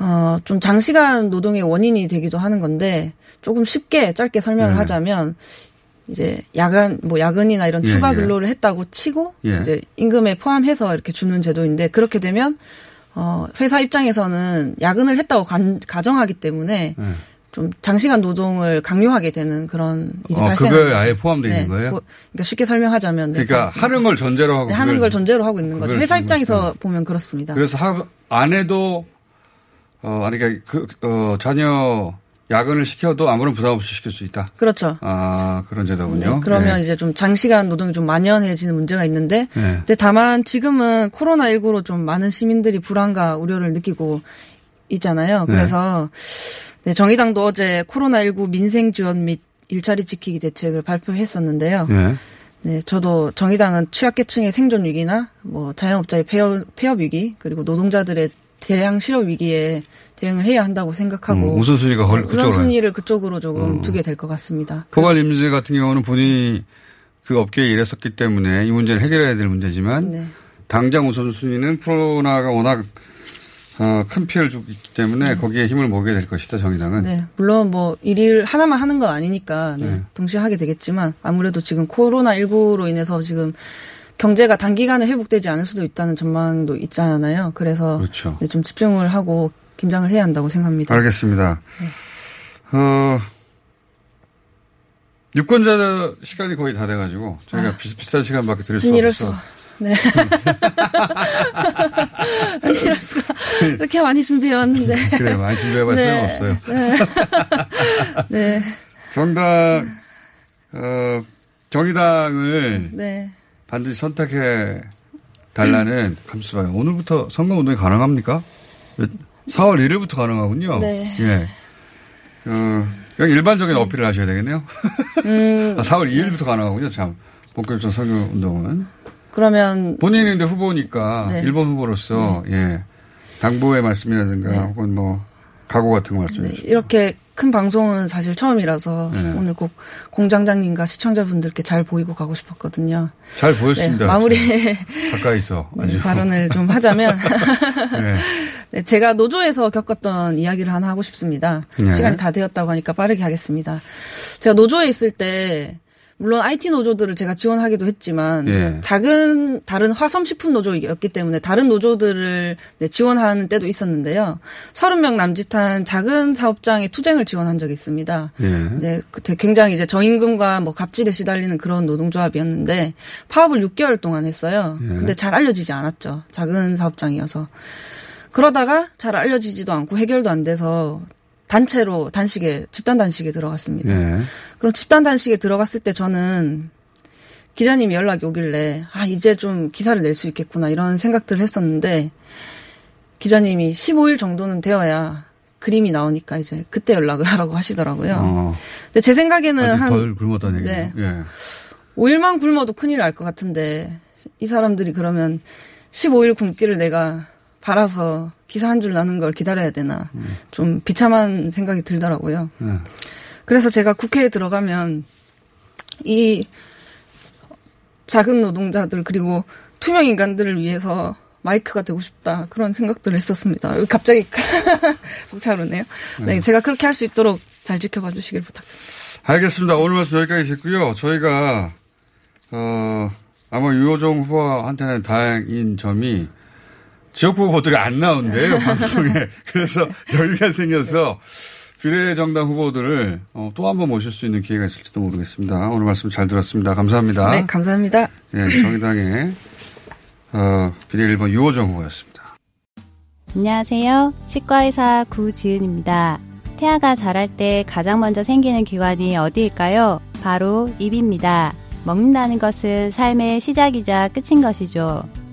어, 좀 장시간 노동의 원인이 되기도 하는 건데 조금 쉽게 짧게 설명을
네.
하자면 이제 야간 뭐 야근이나 이런
예,
추가
예.
근로를 했다고 치고
예.
이제 임금에 포함해서 이렇게 주는 제도인데 그렇게 되면 어 회사 입장에서는 야근을 했다고 간- 가정하기 때문에
네.
좀 장시간 노동을 강요하게 되는 그런 일이
어,
발생하는
그거에 아예 포함되어 있는 거예요?
고- 그러니까 쉽게 설명하자면 네,
그러니까
그렇습니다.
하는 걸 전제로 하고
네, 하는
그걸-
걸 전제로 하고 있는 거죠.
그걸
회사 입장에서
보시면.
보면 그렇습니다.
그래서 하, 안 해도 어 아니 그러니까 그 어, 자녀 야근을 시켜도 아무런 부담 없이 시킬 수 있다.
그렇죠.
아 그런 제도군요.
네, 그러면
네.
이제 좀 장시간 노동이 좀 만연해지는 문제가 있는데,
네.
근데 다만 지금은 코로나 19로 좀 많은 시민들이 불안과 우려를 느끼고 있잖아요.
네.
그래서 네, 정의당도 어제 코로나19 민생 지원 및 일자리 지키기 대책을 발표했었는데요.
예.
네, 저도 정의당은 취약계층의 생존 위기나 뭐 자영업자의 폐업, 폐업 위기 그리고 노동자들의 대량 실업 위기에 대응을 해야 한다고 생각하고
음, 우선순위가 걸-
네,
그쪽으로 음.
우선순위를 그쪽으로 조금 두게 될 것 같습니다.
포괄임제 같은 경우는 본인이 그 업계에 일했었기 때문에 이 문제를 해결해야 될 문제지만
네.
당장 우선순위는 코로나가 워낙 어, 큰 피해를 주고 있기 때문에 거기에 힘을 모으게 될 것이다 정의당은.
네, 물론 뭐 일을 하나만 하는 건 아니니까 네,
네.
동시에 하게 되겠지만 아무래도 지금 코로나 19로 인해서 지금 경제가 단기간에 회복되지 않을 수도 있다는 전망도 있잖아요. 그래서
그렇죠.
네, 좀 집중을 하고 긴장을 해야 한다고 생각합니다.
알겠습니다. 어, 유권자 시간이 거의 다 돼가지고 저희가 비슷비슷한 시간밖에 드릴 수
아.
없어서.
네. 아니, 이럴 수가. 이렇게 많이 준비해 왔는데.
그래 많이 준비해봐야
네.
소용없어요.
네.
정당 어, 정의당을
네.
반드시 선택해 달라는 감수봐요. 오늘부터 선거 운동이 가능합니까? 4월 1일부터 가능하군요.
네.
예. 어, 여기 일반적인 어필을 하셔야 되겠네요.
음,
아, 4월 2일부터 가능하군요. 참 본격적 선거 운동은
그러면
본인이 근데 후보니까
네.
일본 후보로서 예 당부의 말씀이라든가
네.
혹은 뭐 각오 같은 거 말씀해
네. 이렇게 큰 방송은 사실 처음이라서
네.
오늘 꼭 공장장님과 시청자분들께 잘 보이고 가고 싶었거든요.
잘 보였습니다.
네, 마무리
가까이서 아주
발언을 좀 하자면
네.
네, 제가 노조에서 겪었던 이야기를 하나 하고 싶습니다.
네.
시간이 다 되었다고 하니까 빠르게 하겠습니다. 제가 노조에 있을 때 물론 IT 노조들을 제가 지원하기도 했지만
예.
작은 다른 화섬식품 노조였기 때문에 다른 노조들을 네, 지원하는 때도 있었는데요. 30명 남짓한 작은 사업장의 투쟁을 지원한 적이 있습니다.
예.
네, 그때 굉장히 이제 저임금과 뭐 갑질에 시달리는 그런 노동조합이었는데 파업을 6개월 동안 했어요.
예.
근데 잘 알려지지 않았죠. 작은 사업장이어서. 그러다가 잘 알려지지도 않고 해결도 안 돼서 단체로 단식에 집단 단식에 들어갔습니다.
예.
그럼 집단 단식에 들어갔을 때 저는 기자님이 연락이 오길래 아 이제 좀 기사를 낼 수 있겠구나 이런 생각들을 했었는데 기자님이 15일 정도는 되어야 그림이 나오니까 이제 그때 연락을 하라고 하시더라고요.
어,
근데 제 생각에는
아직 한덜 굶었다는 얘기죠.
네.
예.
5일만 굶어도 큰일 날 것 같은데 이 사람들이 그러면 15일 굶기를 내가 바라서 기사 한 줄 나는 걸 기다려야 되나 좀 비참한 생각이 들더라고요.
예.
그래서 제가 국회에 들어가면 이 작은 노동자들 그리고 투명 인간들을 위해서 마이크가 되고 싶다 그런 생각들을 했었습니다. 갑자기 벅차오르네요. 네, 제가 그렇게 할 수 있도록 잘 지켜봐 주시길 부탁드립니다.
알겠습니다. 오늘 말씀 여기까지 듣고요. 저희가 어 아마 유호정 후보한테는 다행인 점이 지역구 후보들이 안 나온대요 방송에. 그래서 여유가 생겨서 비례정당 후보들을 어, 또한 번 모실 수 있는 기회가 있을지도 모르겠습니다. 오늘 말씀 잘 들었습니다. 감사합니다.
네, 감사합니다.
예, 정의당의 어, 비례 1번 유호정 후보였습니다.
안녕하세요. 치과의사 구지은입니다. 태아가 자랄 때 가장 먼저 생기는 기관이 어디일까요? 바로 입입니다. 먹는다는 것은 삶의 시작이자 끝인 것이죠.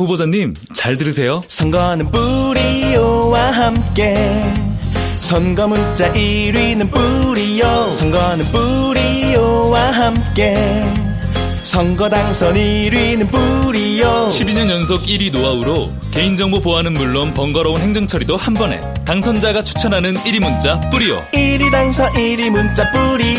후보자님, 잘 들으세요.
선거는 뿌리오와 함께. 선거 문자 1위는 뿌리오. 선거는 뿌리오와 함께. 선거 당선 1위는 뿌리오.
12년 연속 1위 노하우로 개인정보 보안은 물론 번거로운 행정처리도 한 번에. 당선자가 추천하는 1위 문자 뿌리오.
1위 당선 1위 문자 뿌리오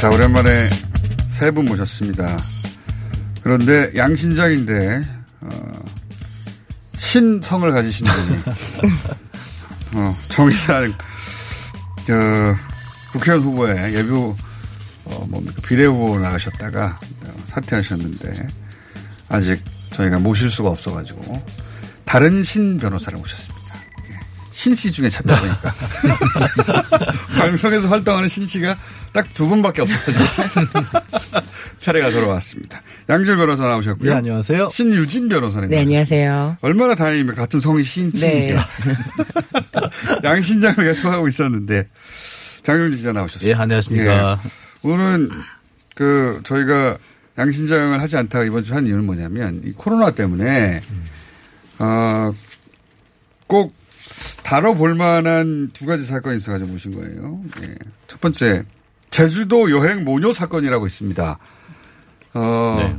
자, 오랜만에 세 분 모셨습니다. 그런데 양신장인데, 어, 친성을 가지신 분이, 어, 정의당, 어, 국회의원 후보에 예비, 어, 뭡니까, 비례 후보 나가셨다가 어, 사퇴하셨는데, 아직 저희가 모실 수가 없어가지고, 다른 신 변호사를 모셨습니다. 예. 신씨 중에 찾다 보니까. 방송에서 활동하는 신 씨가 딱 두 분밖에 없어가지고 차례가 돌아왔습니다. 양질 변호사 나오셨고요.
네, 안녕하세요.
신유진 변호사님.
네, 안녕하세요.
얼마나 다행이면 같은 성이 신씨인데.
네.
양신장을 계속 하고 있었는데 장윤지 기자 나오셨습니다.
예, 안녕하십니까.
예. 오늘은 그 저희가 양신장을 하지 않다가 이번 주 한 이유는 뭐냐면 이 코로나 때문에 어, 꼭 다뤄볼 만한 두 가지 사건이 있어가지고 모신 거예요. 예. 첫 번째, 제주도 여행 모녀 사건이라고 있습니다. 어,
네.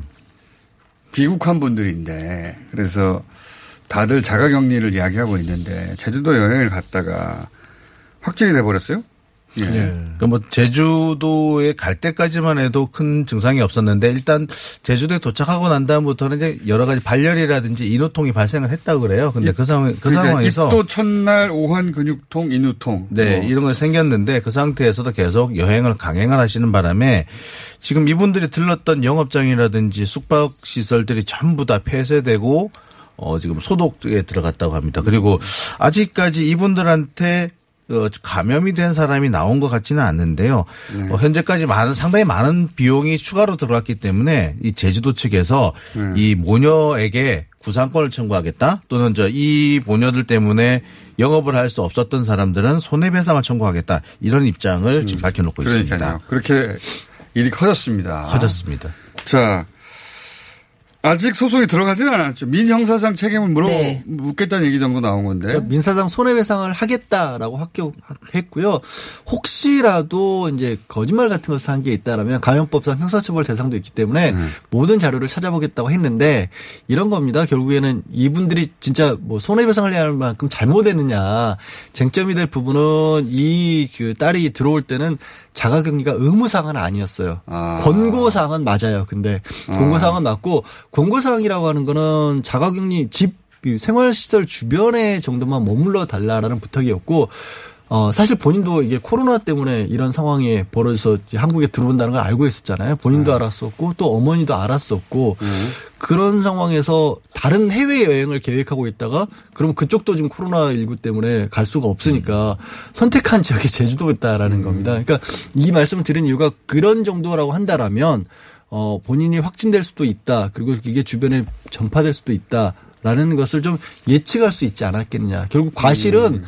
귀국한 분들인데, 그래서 다들 자가 격리를 이야기하고 있는데, 제주도 여행을 갔다가 확진이 돼버렸어요? 예.
그뭐 제주도에 갈 때까지만 해도 큰 증상이 없었는데 일단 제주도에 도착하고 난 다음부터는 이제 여러 가지 발열이라든지 인후통이 발생을 했다고 그래요. 근데 그 상황 그
그러니까
상황에서
입도 첫날 오한 근육통, 인후통.
네,
뭐.
이런 거 생겼는데 그 상태에서도 계속 여행을 강행을 하시는 바람에 지금 이분들이 들렀던 영업장이라든지 숙박 시설들이 전부 다 폐쇄되고 어 지금 소독에 들어갔다고 합니다. 그리고 아직까지 이분들한테 어, 감염이 된 사람이 나온 것 같지는 않는데요. 어, 현재까지 많은 상당히 많은 비용이 추가로 들어갔기 때문에 이 제주도 측에서 이 모녀에게 구상권을 청구하겠다 또는 저 이 모녀들 때문에 영업을 할 수 없었던 사람들은 손해배상을 청구하겠다 이런 입장을 지금 밝혀놓고 있습니다.
그러니까요. 그렇게 일이 커졌습니다.
커졌습니다.
자, 아직 소송이 들어가지는 않았죠. 민형사상 책임을 물어
네.
묻겠다는 얘기 정도 나온 건데.
그러니까 민사상 손해배상을 하겠다라고 합격했고요. 혹시라도 이제 거짓말 같은 것을 한 게 있다라면 감염법상 형사처벌 대상도 있기 때문에 모든 자료를 찾아보겠다고 했는데 이런 겁니다. 결국에는 이분들이 진짜 뭐 손해배상을 해야 할 만큼 잘못했느냐 쟁점이 될 부분은 이 그 딸이 들어올 때는 자가격리가 의무사항은 아니었어요. 권고사항은 맞아요. 근데 권고사항은 맞고 권고사항이라고 하는 거는 자가격리 집이 생활시설 주변에 정도만 머물러 달라라는 부탁이었고 어, 사실 본인도 이게 코로나 때문에 이런 상황이 벌어져서 한국에 들어온다는 걸 알고 있었잖아요. 본인도 알았었고 또 어머니도 알았었고 그런 상황에서 다른 해외 여행을 계획하고 있다가 그럼 그쪽도 지금 코로나 19 때문에 갈 수가 없으니까 선택한 지역이 제주도였다라는 겁니다. 그러니까 이 말씀을 드린 이유가 그런 정도라고 한다라면 어, 본인이 확진될 수도 있다. 그리고 이게 주변에 전파될 수도 있다. 라는 것을 좀 예측할 수 있지 않았겠느냐. 결국 과실은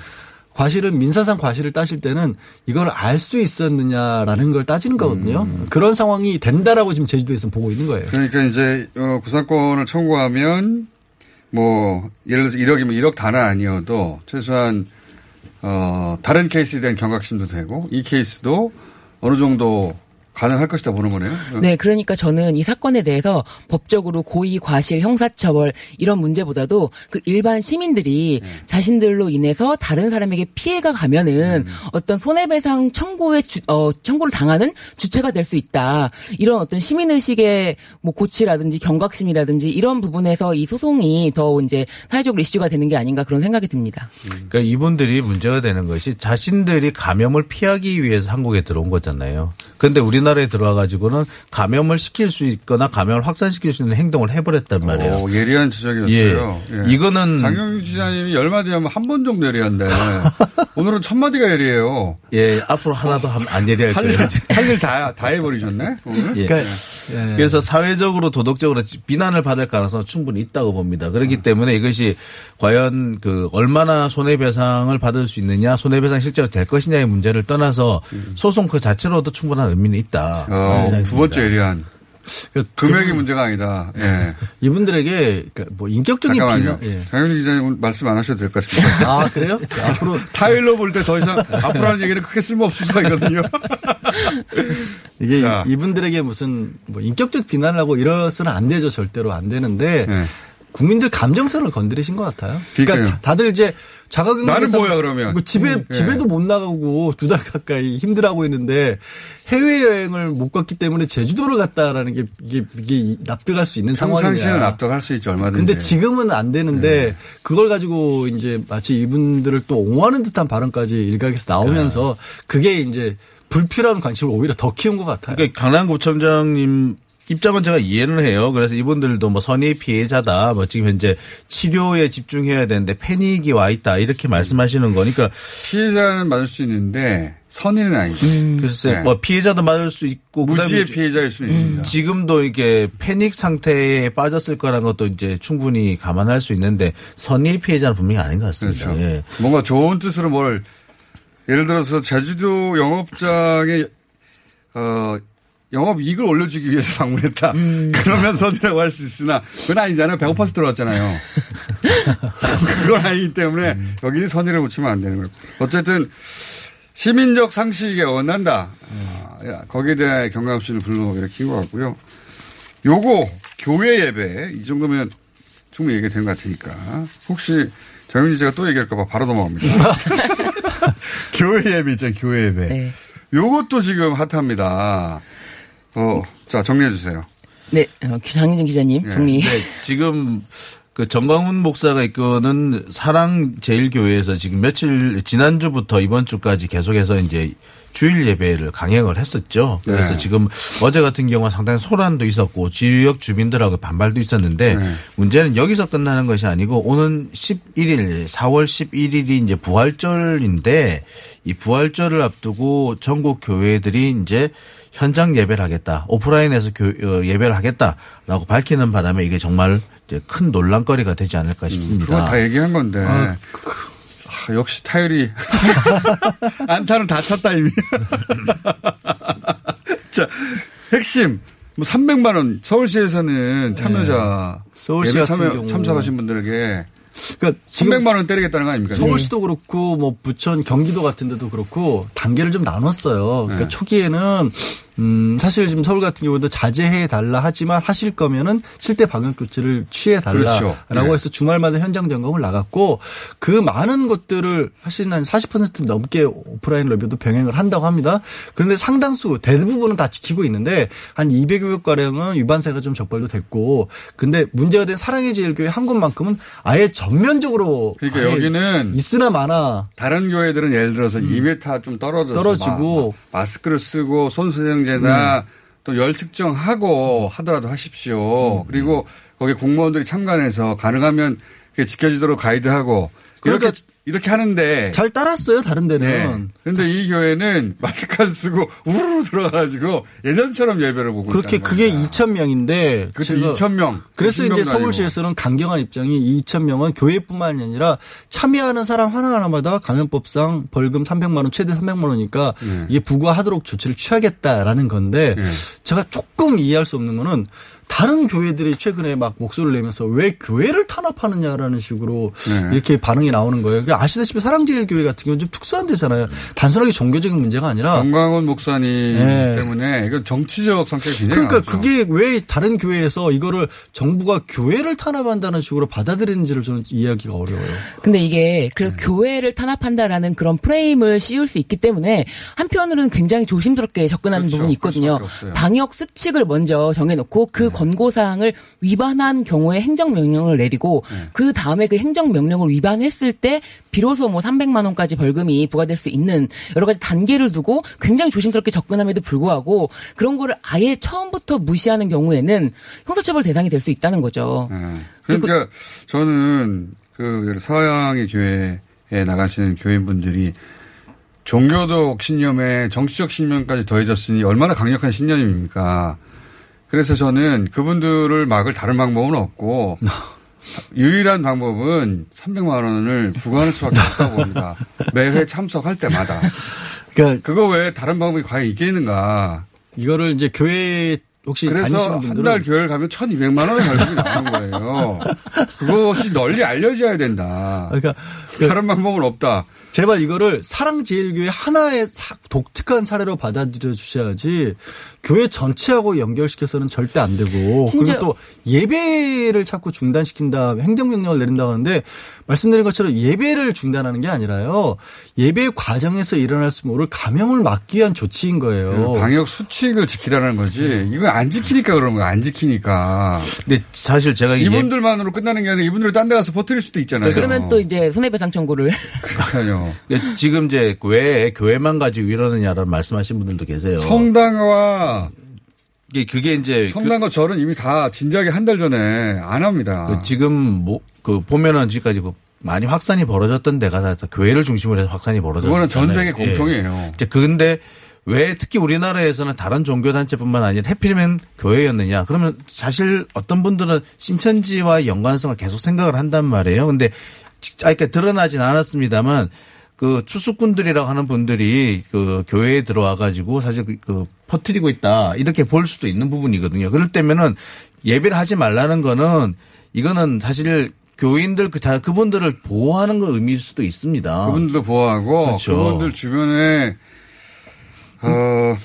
과실은 민사상 과실을 따질 때는 이걸 알 수 있었느냐라는 걸 따지는 거거든요. 그런 상황이 된다라고 지금 제주도에서 보고 있는 거예요.
그러니까 이제 어, 구상권을 청구하면 뭐 예를 들어서 1억이면 1억 단은 아니어도 최소한 어 다른 케이스에 대한 경각심도 되고 이 케이스도 어느 정도 가능할 것이다 보는 거네요.
네, 그러니까 저는 이 사건에 대해서 법적으로 고의, 과실, 형사처벌 이런 문제보다도 그 일반 시민들이
네.
자신들로 인해서 다른 사람에게 피해가 가면은
음.
어떤 손해배상 청구에 주, 어, 청구를 당하는 주체가 될 수 있다. 이런 어떤 시민 의식의 뭐 고치라든지 경각심이라든지 이런 부분에서 이 소송이 더 이제 사회적으로 이슈가 되는 게 아닌가 그런 생각이 듭니다.
그러니까 이분들이 문제가 되는 것이 자신들이 감염을 피하기 위해서 한국에 들어온 거잖아요. 그런데 우리 나라에 들어와 가지고는 감염을 시킬 수 있거나 감염을 확산시킬 수 있는 행동을 해버렸단 말이에요.
오, 예리한 지적이었어요.
예. 이거는
장영규 지사님이 열 마디 하면 한 번 정도 예리한데 오늘은 천 마디가 예리해요.
예, 앞으로 하나도 안- 안 예리할 거예요.
할일 다 다 해버리셨네. 오늘.
예. 그래서 사회적으로 도덕적으로 비난을 받을 가능성은 충분히 있다고 봅니다. 그렇기
음.
때문에 이것이 과연 그 얼마나 손해배상을 받을 수 있느냐, 손해배상 실제로 될 것이냐의 문제를 떠나서 소송 그 자체로도 충분한 의미는 있다.
음. 어, 두 번째 예리한. 금액이 문제가 아니다. 예.
이분들에게 그러니까 뭐 인격적인
잠깐만요.
비난. 예.
장현희 기자님 말씀 안 하셔도 될 것 같습니다.
아 그래요? 앞으로
타일로 볼때 더 이상 앞으로 하는 얘기는 크게 쓸모없을 수가 있거든요.
이게
자.
이분들에게 무슨 뭐 인격적 비난을 하고 이러서는 안 되죠. 절대로 안 되는데
네.
국민들 감정선을 건드리신 것 같아요. 그러니까
그러니까요.
다들 이제 자가격리
나는 뭐야, 그러면?
뭐 집에
음, 예.
집에도 못 나가고 두 달 가까이 힘들어하고 있는데 해외 여행을 못 갔기 때문에 제주도를 갔다라는 게 이게 이게 납득할 수 있는 상황이냐.
평상시에는 압도할 수 있죠 얼마든지.
근데 지금은 안 되는데 그걸 가지고 이제 마치 이분들을 또 옹호하는 듯한 발언까지 일각에서 나오면서 그게 이제 불필요한 관심을 오히려 더 키운 것 같아요.
그러니까 강남구청장님 입장은 제가 이해는 해요. 그래서 이분들도 뭐 선의 피해자다. 뭐 지금 현재 치료에 집중해야 되는데 패닉이 와 있다. 이렇게 말씀하시는 거니까
피해자는 맞을 수 있는데 선의는 아니죠.
글쎄
네.
뭐 피해자도 맞을 수 있고
무지의 피해자일 수는 있습니다.
지금도 이게 패닉 상태에 빠졌을 거라는 것도 이제 충분히 감안할 수 있는데 선의 피해자는 분명히 아닌 것 같습니다.
그렇죠.
예.
뭔가 좋은 뜻으로 뭘 예를 들어서 제주도 영업장에 어 영업 이익을 올려주기 위해서 방문했다. 그러면 선이라고 할 수 있으나 그건 아니잖아요. 배고파서 들어왔잖아요. 그건 아니기 때문에 여기 선의를 붙이면 안 되는 거예요. 어쨌든 시민적 상식에 어긋난다. 아, 야, 거기에 대한 경각심을 불러 일으킨 것 같고요. 요거 교회 예배 이 정도면 충분히 얘기가 된것 같으니까 혹시 정윤지 씨가 또 얘기할까봐 바로 넘어갑니다. 교회 예배 있잖아요, 교회 예배.
네.
요것도 지금 핫합니다. 어, 자, 정리해 주세요.
네, 어, 장인진 기자님 정리.
네, 지금 그 정광훈 목사가 이끄는 사랑 제일교회에서 지금 며칠 지난주부터 이번 주까지 계속해서 이제 주일 예배를 강행을 했었죠. 그래서
네.
지금 어제 같은 경우는 상당히 소란도 있었고 지역 주민들하고 반발도 있었는데
네.
문제는 여기서 끝나는 것이 아니고 오는 11일, 4월 11일이 이제 부활절인데 이 부활절을 앞두고 전국 교회들이 이제 현장 예배를 하겠다. 오프라인에서 교, 어, 예배를 하겠다라고 밝히는 바람에 이게 정말 큰 논란거리가 되지 않을까 싶습니다.
그건 다 얘기한 건데.
아,
아, 역시 타율이. 안타는 다 쳤다, 이미. 자, 핵심. 뭐 300만 원 서울시에서는 참여자
네. 서울시
참여,
경우.
참석하신 분들에게
그러니까 지금
300만 원 때리겠다는 거 아닙니까?
서울시도 그렇고 뭐 부천 경기도 같은 데도 그렇고 단계를 좀 나눴어요. 그러니까
네.
초기에는 음 사실 지금 서울 같은 경우도 자제해 달라 하지만 하실 거면은 실대 방역 조치를 취해 달라라고
그렇죠. 네.
해서 주말마다 현장 점검을 나갔고 그 많은 것들을 사실 한 40% 넘게 오프라인 레뷰도 병행을 한다고 합니다. 그런데 상당수 대부분은 다 지키고 있는데 한 200여 가량은 위반세가 좀 적발도 됐고 근데 문제가 된 사랑의 제일교회 한 곳만큼은 아예 전면적으로
그러니까
아예
여기는
있으나 마나
다른 교회들은 예를 들어서 2m 좀 떨어져서
음. 떨어지고.
마, 마스크를 쓰고 손수정제 나또열 측정하고 하더라도 하십시오. 그리고 거기 공무원들이 참관해서 가능하면 그게 지켜지도록 가이드하고
그러니까
이렇게 하는데
잘 따랐어요 다른 데는.
네. 근데 이 교회는 마스크 안 쓰고 우르르 들어가가지고 예전처럼 예배를 보고
그렇게 그게
겁니다.
2천 명인데
그것도 2천 명.
그래서
20명
이제. 서울시에서는 강경한 입장이 이 2천 명은 교회뿐만이 아니라 참여하는 사람 하나 하나마다 감염법상 벌금 300만 원 최대 300만 원이니까
네.
이게 부과하도록 조치를 취하겠다라는 건데 제가 조금 이해할 수 없는 거는 다른 교회들이 최근에 막 목소리를 내면서 왜 교회를 탄압하느냐라는 식으로
네.
이렇게 반응이 나오는 거예요. 그러니까 아시다시피 사랑제일교회 같은 경우는 좀 특수한 데잖아요. 단순하게 종교적인 문제가 아니라
정광훈 목사님
네.
때문에 이건 정치적 성격이 굉장히
그러니까
강하죠.
그게 왜 다른 교회에서 이거를 정부가 교회를 탄압한다는 식으로 받아들이는지를 저는 이해하기가 어려워요.
근데 이게
네.
그래서 교회를 탄압한다라는 그런 프레임을 씌울 수 있기 때문에 한편으로는 굉장히 조심스럽게 접근하는
그렇죠.
부분이 있거든요. 방역 수칙을 먼저 정해놓고 그
네.
권고 사항을 위반한 경우에 행정명령을 내리고
네.
그 다음에 그 행정명령을 위반했을 때 비로소 뭐 300만 원까지 벌금이 부과될 수 있는 여러 가지 단계를 두고 굉장히 조심스럽게 접근함에도 불구하고 그런 거를 아예 처음부터 무시하는 경우에는 형사처벌 대상이 될 수 있다는 거죠.
네. 그러니까 저는 그 서양의 교회에 나가시는 교인분들이 종교적 신념에 정치적 신념까지 더해졌으니 얼마나 강력한 신념입니까? 그래서 저는 그분들을 막을 다른 방법은 없고 유일한 방법은 300만 원을 부과하는 수밖에 없다고 봅니다. 매회 참석할 때마다.
그러니까
그거 외에 다른 방법이 과연 있겠는가?
이거를 이제 교회 혹시
그래서 한 달 교회를 가면 1,200만 원의 벌금이 나오는 거예요. 그것이 널리 알려져야 된다.
그러니까
다른 방법은 없다.
제발 이거를 사랑제일교회 하나의 사- 독특한 사례로 받아들여 주셔야지 교회 전체하고 연결시켜서는 절대 안 되고 그리고 또 예배를 자꾸 중단시킨다 행정명령을 내린다 하는데 말씀드린 것처럼 예배를 중단하는 게 아니라요 예배 과정에서 일어날 수 모를 감염을 막기 위한 조치인 거예요.
그 방역 수칙을 지키라는 거지. 이거 안 지키니까 그런 거야. 안 지키니까.
근데 사실 제가 이
이분들만으로 끝나는 게 아니라 이분들을 딴 데 가서 퍼뜨릴 수도 있잖아요.
그러면 또 이제 손해배상 청구를
그러니까요.
근데 지금 이제 왜 교회만 가지고 이러느냐라는 말씀하신 분들도 계세요.
성당과
이게 그게 이제
성당과 절은 이미 다 진작에 한 달 전에 안 합니다.
그 지금 뭐 그 보면은 지금까지 그 많이 확산이 벌어졌던 데가 다 교회를 중심으로 해서 확산이 벌어졌어요.
그거는 전 세계 공통이에요.
이제 근데 왜 특히 우리나라에서는 다른 종교 단체뿐만 아니라 해필이면 교회였느냐? 그러면 사실 어떤 분들은 신천지와 연관성을 계속 생각을 한단 말이에요. 근데 아 그러니까 드러나진 않았습니다만 그 추수꾼들이라고 하는 분들이 그 교회에 들어와 가지고 사실 그- 그 퍼뜨리고 있다 이렇게 볼 수도 있는 부분이거든요. 그럴 때면은 예배를 하지 말라는 거는 이거는 사실 교인들 그 자 그분들을 보호하는 걸 의미일 수도 있습니다.
그분들도 보호하고
그렇죠.
그분들 주변에 어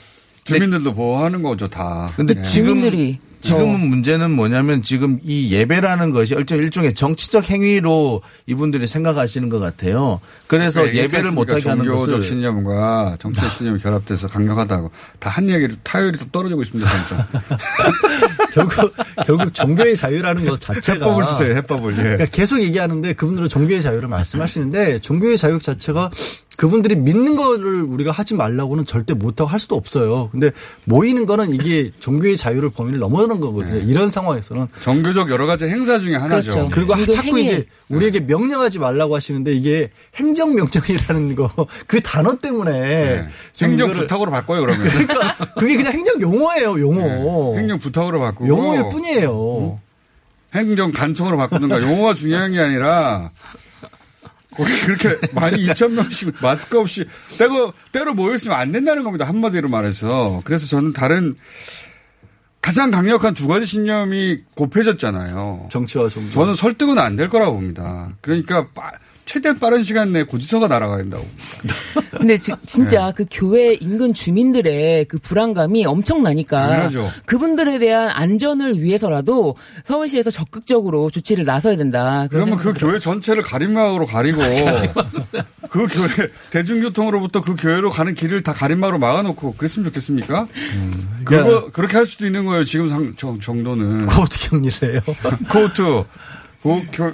주민들도 보호하는 거죠 다.
근데
네.
지금
국민들이
지금은 문제는 뭐냐면 지금 이 예배라는 것이 일종 일종의 정치적 행위로 이분들이 생각하시는 것 같아요. 그래서
그러니까
예배를 못하게 하는
종교적
것을
신념과 정치적 신념이 결합돼서 강력하다고 다 한 얘기를 타율이 좀 떨어지고 있습니다. 진짜.
결국 결국 종교의 자유라는 것 자체가
해법을 주세요. 해법을. 예.
그러니까 계속 얘기하는데 그분들은 종교의 자유를 말씀하시는데 종교의 자유 자체가 그분들이 믿는 거를 우리가 하지 말라고는 절대 못하고 할 수도 없어요. 근데 모이는 거는 이게 종교의 자유를 범위를 넘어서는 거거든요. 이런 상황에서는
종교적 여러 가지 행사 중에 하나죠.
그렇죠. 그리고
종교
자꾸
행위에-
이제 우리에게 명령하지 말라고 하시는데 이게 행정 명령이라는 거 그 단어 때문에 좀
행정 부탁으로 바꿔요 그러면.
그러니까 그게 그냥 행정 용어예요, 용어.
행정 부탁으로 바꾸고
용어일 뿐이에요.
행정 간청으로 바꾸는가 용어가 중요한 게 아니라 거기 그렇게 많이 2천 명씩 마스크 없이 때로 때로 모여 있으면 안 된다는 겁니다 한마디로 말해서 그래서 저는 다른 가장 강력한 두 가지 신념이 곱해졌잖아요.
정치와 종교.
저는 설득은 안 될 거라고 봅니다. 그러니까 빠- 최대한 빠른 시간 내에 고지서가 날아가야 된다고.
근데 지- 진짜
네.
그 교회 인근 주민들의 그 불안감이 엄청나니까
당연하죠.
그분들에 대한 안전을 위해서라도 서울시에서 적극적으로 조치를 나서야 된다.
그러면 그 교회 전체를 가림막으로 가리고 그 교회 대중교통으로부터 그 교회로 가는 길을 다 가림막으로 막아놓고 그랬으면 좋겠습니까? 그거 그렇게 할 수도 있는 거예요. 지금 상, 정, 정도는
코트 격리래요.
코트 그 교,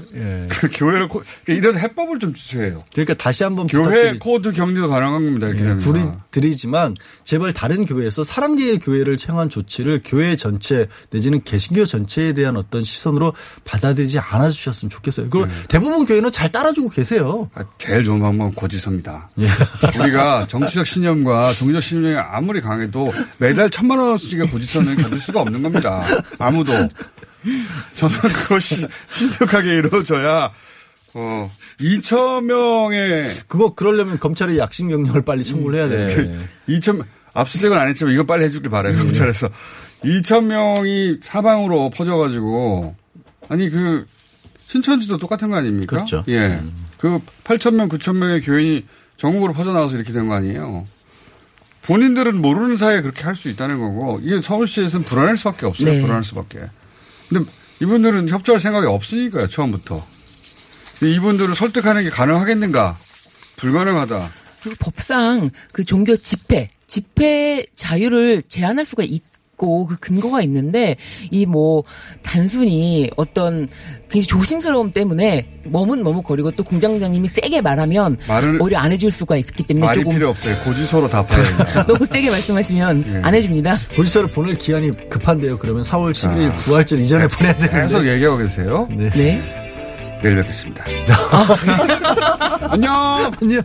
그 교회를 코- 이런 해법을 좀 주세요.
그러니까 다시 한번
교회
부탁드리-
코드 격리도 가능한 겁니다. 되면.
부리, 드리지만 제발 다른 교회에서 사랑제일 교회를 청한 조치를 교회 전체 내지는 개신교 전체에 대한 어떤 시선으로 받아들이지 않아 주셨으면 좋겠어요. 그리고 대부분 교회는 잘 따라주고 계세요.
아, 제일 좋은 방법은 고지서입니다. 우리가 정치적 신념과 종교적 신념이 아무리 강해도 매달 천만 원씩의 고지서는 견딜 수가 없는 겁니다. 아무도. 저는 그것이 신속하게 이루어져야 어 2천 명의
그거 그러려면 검찰이 약식 명령을 빨리 청구를 해야 돼요.
그 2천 압수수색은 안 했지만 이건 빨리 해주길 바라요
네.
검찰에서 2천 명이 사방으로 퍼져가지고 아니 그 신천지도 똑같은 거 아닙니까?
그렇죠.
예. 그 8천 명, 9천 명의 교인이 전국으로 퍼져나가서 이렇게 된 거 아니에요. 본인들은 모르는 사이에 그렇게 할 수 있다는 거고 이게 서울시에서는 불안할 수밖에 없어요.
네.
불안할 수밖에. 근데 이분들은 협조할 생각이 없으니까요. 처음부터. 이분들을 설득하는 게 가능하겠는가? 불가능하다.
그리고 법상 그 종교 집회, 집회 자유를 제한할 수가 있 고 그 근거가 있는데 이 뭐 단순히 어떤 굉장히 조심스러움 때문에 머뭇머뭇거리고 또 공장장님이 세게 말하면
말을-
오히려 안 해줄 수가 있기 때문에
말이
조금
필요 없어요. 고지서로 답해야 된다.
너무 세게 말씀하시면
예.
안 해줍니다.
고지서를 보낼 기한이 급한데요. 그러면 4월 11일 부활절 이전에 보내야 되는데.
아. 계속 얘기하고 계세요.
네.
네.
내일 뵙겠습니다. 안녕!
안녕.